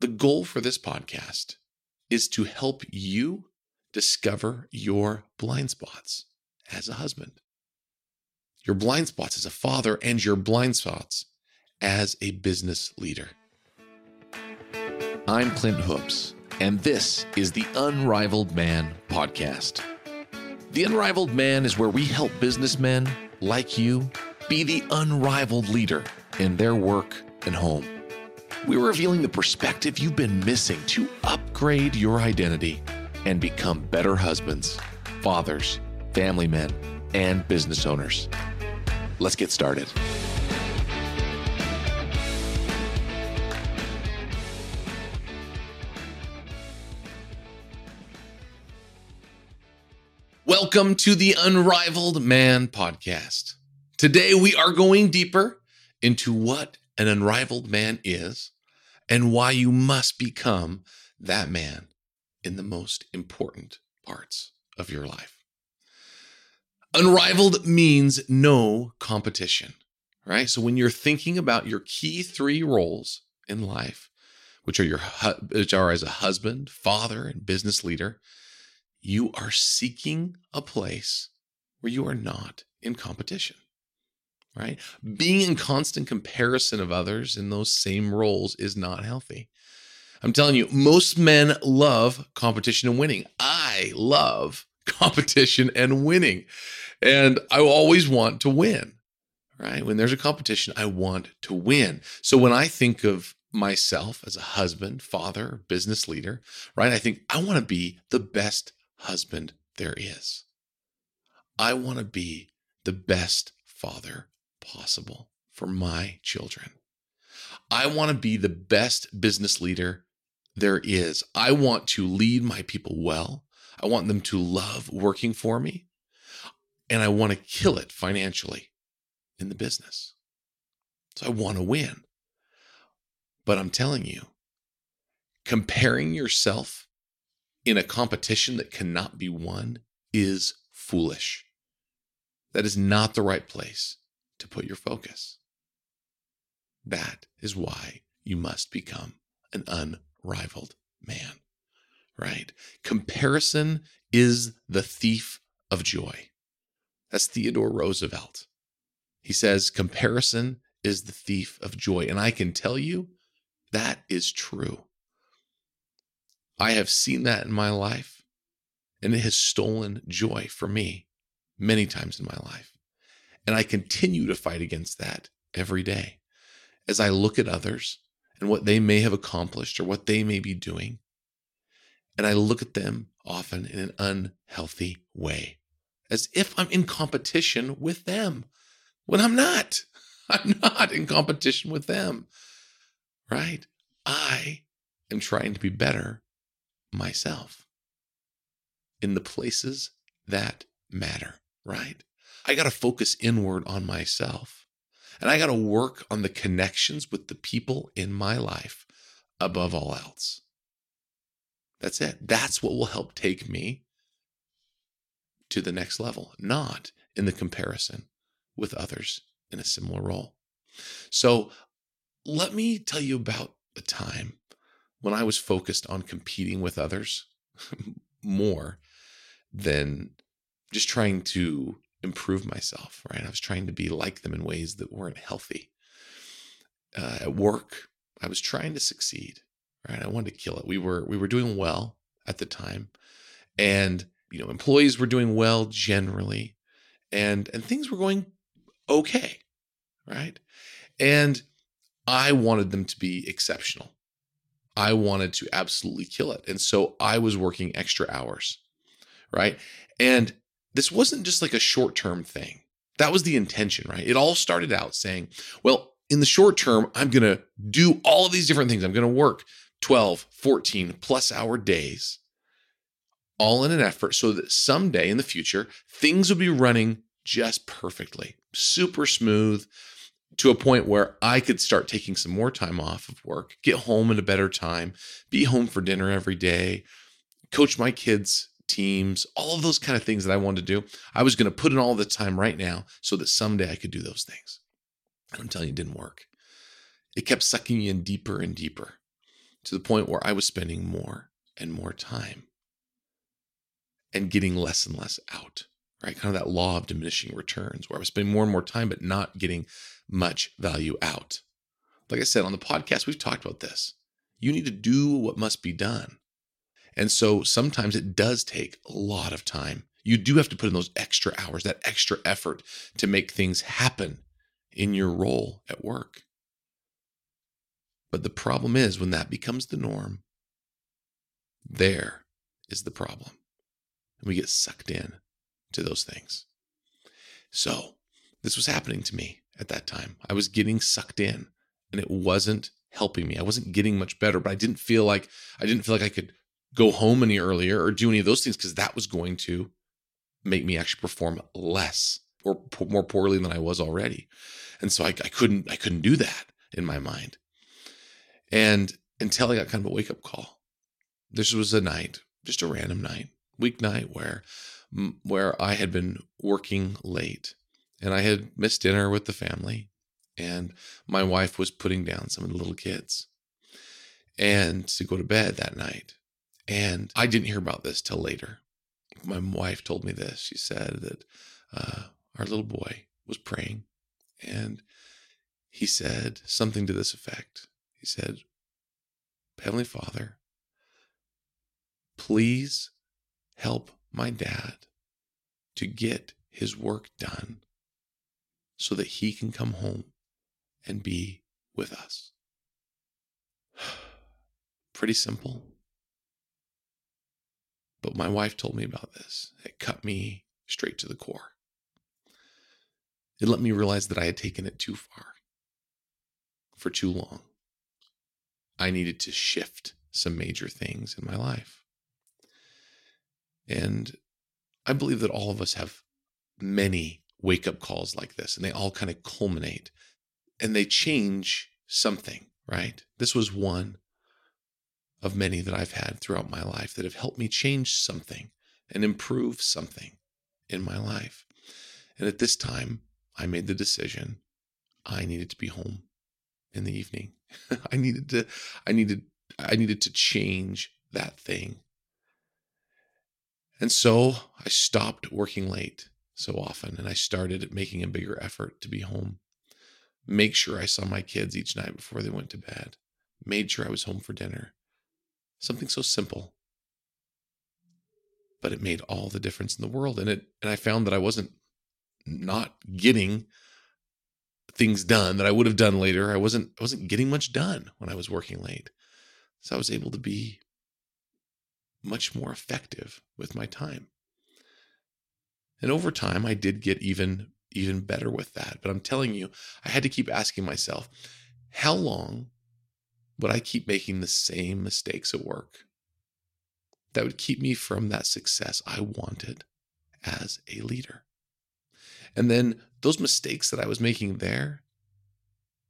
the goal for this podcast is to help you discover your blind spots as a husband, your blind spots as a father, and your blind spots as a business leader. I'm Clint Hoops, and this is the Unrivaled Man podcast. The Unrivaled Man is where we help businessmen like you be the unrivaled leader in their work and home. We're revealing the perspective you've been missing to upgrade your identity and become better husbands, fathers, family men, and business owners. Let's get started. Welcome to the Unrivaled Man podcast. Today we are going deeper into what an unrivaled man is and why you must become that man in the most important parts of your life. Unrivaled means no competition, right? So when you're thinking about your key three roles in life, which are your which are as a husband, father, and business leader, you are seeking a place where you are not in competition, right? Mm-hmm. Being in constant comparison of others in those same roles is not healthy. I'm telling you, most men love competition and winning. I love competition and winning. And I always want to win, right? When there's a competition, I want to win. So when I think of myself as a husband, father, business leader, right? I think I want to be the best husband there is. I want to be the best father possible for my children. I want to be the best business leader there is. I want to lead my people well. I want them to love working for me. And I want to kill it financially in the business. So I want to win. But I'm telling you, comparing yourself in a competition that cannot be won is foolish. That is not the right place to put your focus. That is why you must become an unrivaled man, right? Comparison is the thief of joy. That's Theodore Roosevelt. He says, comparison is the thief of joy. And I can tell you that is true. I have seen that in my life, and it has stolen joy from me many times in my life. And I continue to fight against that every day as I look at others and what they may have accomplished or what they may be doing. And I look at them often in an unhealthy way, as if I'm in competition with them when I'm not. I'm not in competition with them, right? I am trying to be better myself in the places that matter, right? I got to focus inward on myself and I got to work on the connections with the people in my life above all else. That's it. That's what will help take me to the next level, not in the comparison with others in a similar role. So let me tell you about a time when I was focused on competing with others more than just trying to improve myself, right? I was trying to be like them in ways that weren't healthy. Uh, at work, I was trying to succeed, right? I wanted to kill it. We were we were doing well at the time, and you know, employees were doing well generally, and and things were going okay, right? And I wanted them to be exceptional. I wanted to absolutely kill it. And so I was working extra hours, right? And this wasn't just like a short term thing. That was the intention, right? It all started out saying, well, in the short term, I'm going to do all of these different things. I'm going to work 12, 14 plus hour days, all in an effort so that someday in the future, things will be running just perfectly, super smooth to a point where I could start taking some more time off of work, get home at a better time, be home for dinner every day, coach my kids' teams, all of those kind of things that I wanted to do. I was going to put in all the time right now so that someday I could do those things. And I'm telling you, it didn't work. It kept sucking me in deeper and deeper. to the point where I was spending more and more time and getting less and less out, right? Kind of that law of diminishing returns where I was spending more and more time, but not getting much value out. Like I said on the podcast, we've talked about this. You need to do what must be done. And so sometimes it does take a lot of time. You do have to put in those extra hours, that extra effort to make things happen in your role at work. But the problem is when that becomes the norm, there is the problem. And we get sucked in to those things. So this was happening to me at that time. I was getting sucked in and it wasn't helping me. I wasn't getting much better, but I didn't feel like I didn't feel like I could go home any earlier or do any of those things because that was going to make me actually perform less or more poorly than I was already. And so I, I couldn't I couldn't do that in my mind. And until I got kind of a wake up call. This was a night, just a random night, weeknight where where I had been working late and I had missed dinner with the family and my wife was putting down some of the little kids and to go to bed that night. And I didn't hear about this till later. My wife told me this. She said that uh, our little boy was praying and he said something to this effect. He said, Heavenly Father, please help my dad to get his work done so that he can come home and be with us. Pretty simple. But my wife told me about this. It cut me straight to the core. It let me realize that I had taken it too far for too long. I needed to shift some major things in my life. And I believe that all of us have many wake up calls like this, and they all kind of culminate and they change something, right? This was one of many that I've had throughout my life that have helped me change something and improve something in my life. And at this time, I made the decision I needed to be home in the evening. I needed to I needed I needed to change that thing. And so I stopped working late so often and I started making a bigger effort to be home make sure I saw my kids each night before they went to bed, made sure I was home for dinner. Something so simple. But it made all the difference in the world. And it and I found that I wasn't not getting things done that I would have done later. I wasn't I wasn't getting much done when I was working late. So I was able to be much more effective with my time. And over time I did get even even better with that. But I'm telling you, I had to keep asking myself, how long would I keep making the same mistakes at work that would keep me from that success I wanted as a leader? And then those mistakes that I was making there,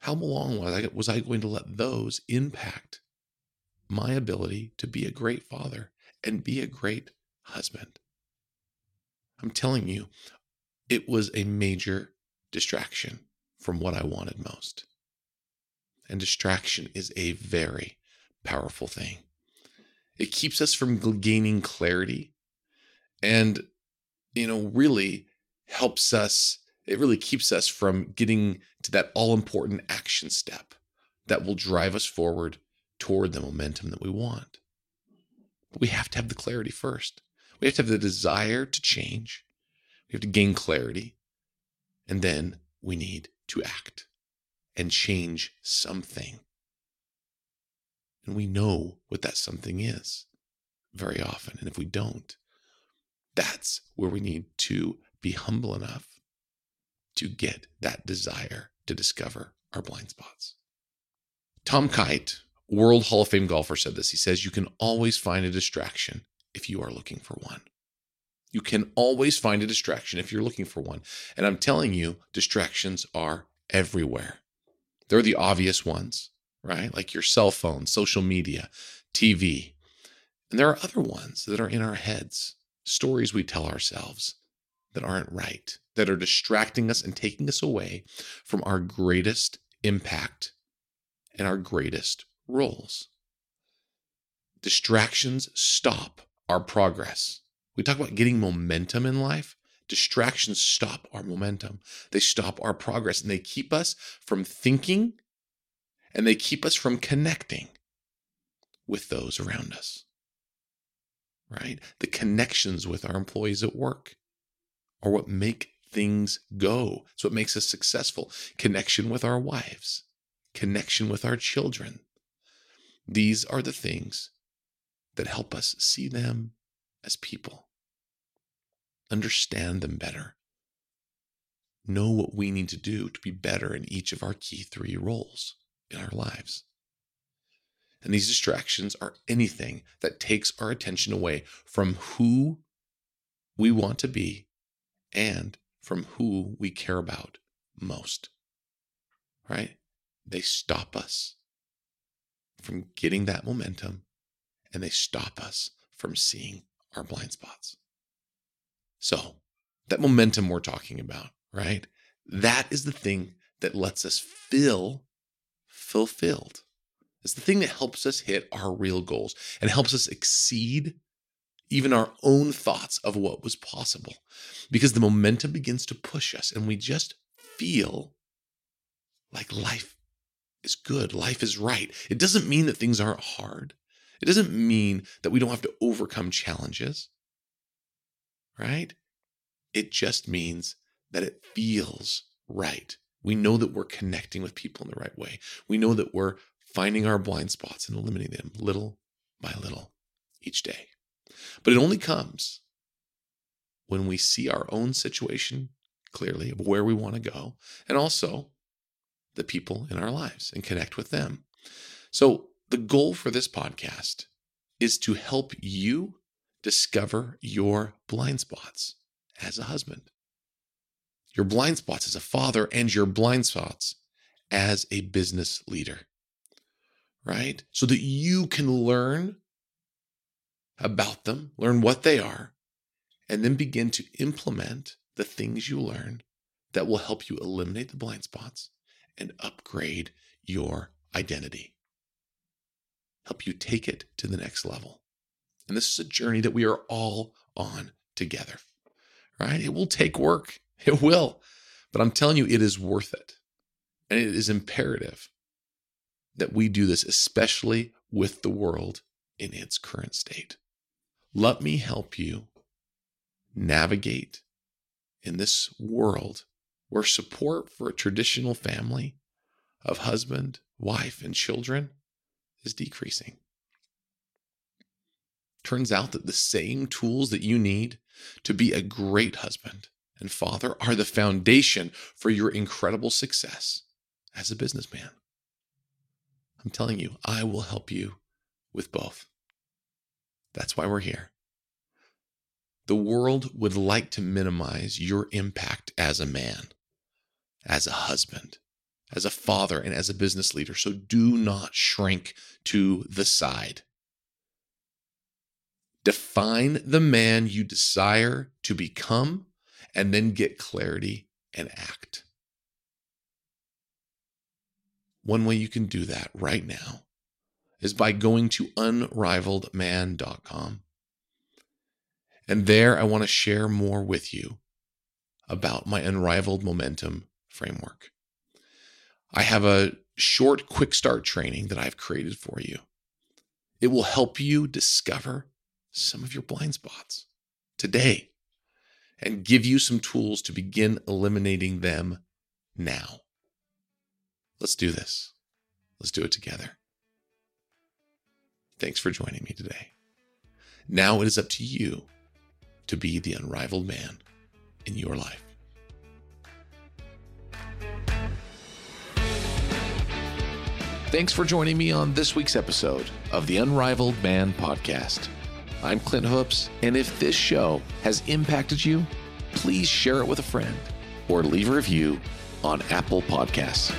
how long was I, was I going to let those impact my ability to be a great father and be a great husband? I'm telling you, it was a major distraction from what I wanted most. And distraction is a very powerful thing. It keeps us from gaining clarity and, you know, really helps us, it really keeps us from getting to that all important action step that will drive us forward toward the momentum that we want. But we have to have the clarity first. We have to have the desire to change we have to gain clarity. And then we need to act and change something. And we know what that something is very often. And if we don't, that's where we need to be humble enough to get that desire to discover our blind spots. Tom Kite, World Hall of Fame golfer, said this. He says, You can always find a distraction if you are looking for one. You can always find a distraction if you're looking for one. And I'm telling you, distractions are everywhere. They're the obvious ones, right? Like your cell phone, social media, TV. And there are other ones that are in our heads, stories we tell ourselves that aren't right, that are distracting us and taking us away from our greatest impact and our greatest roles. distractions stop our progress. We talk about getting momentum in life. Distractions stop our momentum. They stop our progress and they keep us from thinking and they keep us from connecting with those around us. Right? The connections with our employees at work are what make things go. It's what makes us successful. Connection with our wives, connection with our children. These are the things that help us see them as people understand them better, know what we need to do to be better in each of our key three roles in our lives. And these distractions are anything that takes our attention away from who we want to be and from who we care about most. Right? They stop us from getting that momentum and they stop us from seeing our blind spots. So, that momentum we're talking about, right? That is the thing that lets us feel fulfilled. It's the thing that helps us hit our real goals and helps us exceed even our own thoughts of what was possible because the momentum begins to push us and we just feel like life is good, life is right. It doesn't mean that things aren't hard. It doesn't mean that we don't have to overcome challenges right? It just means that it feels right. We know that we're connecting with people in the right way. We know that we're finding our blind spots and eliminating them little by little each day. But it only comes when we see our own situation clearly of where we want to go and also the people in our lives and connect with them. So, the goal for this podcast is to help you discover your blind spots as a husband, your blind spots as a father, and your blind spots as a business leader, right? So that you can learn about them, learn what they are, and then begin to implement the things you learn that will help you eliminate the blind spots and upgrade your identity. Help you take it to the next level. And this is a journey that we are all on together, right? It will take work. It will. But I'm telling you, it is worth it. And it is imperative that we do this, especially with the world in its current state. Let me help you navigate in this world where support for a traditional family of husband, wife, and children is decreasing. Turns out that the same tools that you need to be a great husband and father are the foundation for your incredible success as a businessman. I'm telling you, I will help you with both. That's why we're here. The world would like to minimize your impact as a man, as a husband, as a father, and as a business leader. So do not shrink to the side. Define the man you desire to become and then get clarity and act. One way you can do that right now is by going to unrivaledman.com. And there I want to share more with you about my unrivaled momentum framework. I have a short quick start training that I've created for you. It will help you discover some of your blind spots today and give you some tools to begin eliminating them now. Let's do this. Let's do it together. Thanks for joining me today. Now it is up to you to be the unrivaled man in your life. Thanks for joining me on this week's episode of the Unrivaled Man Podcast. I'm Clint Hoops, and if this show has impacted you, please share it with a friend or leave a review on Apple Podcasts.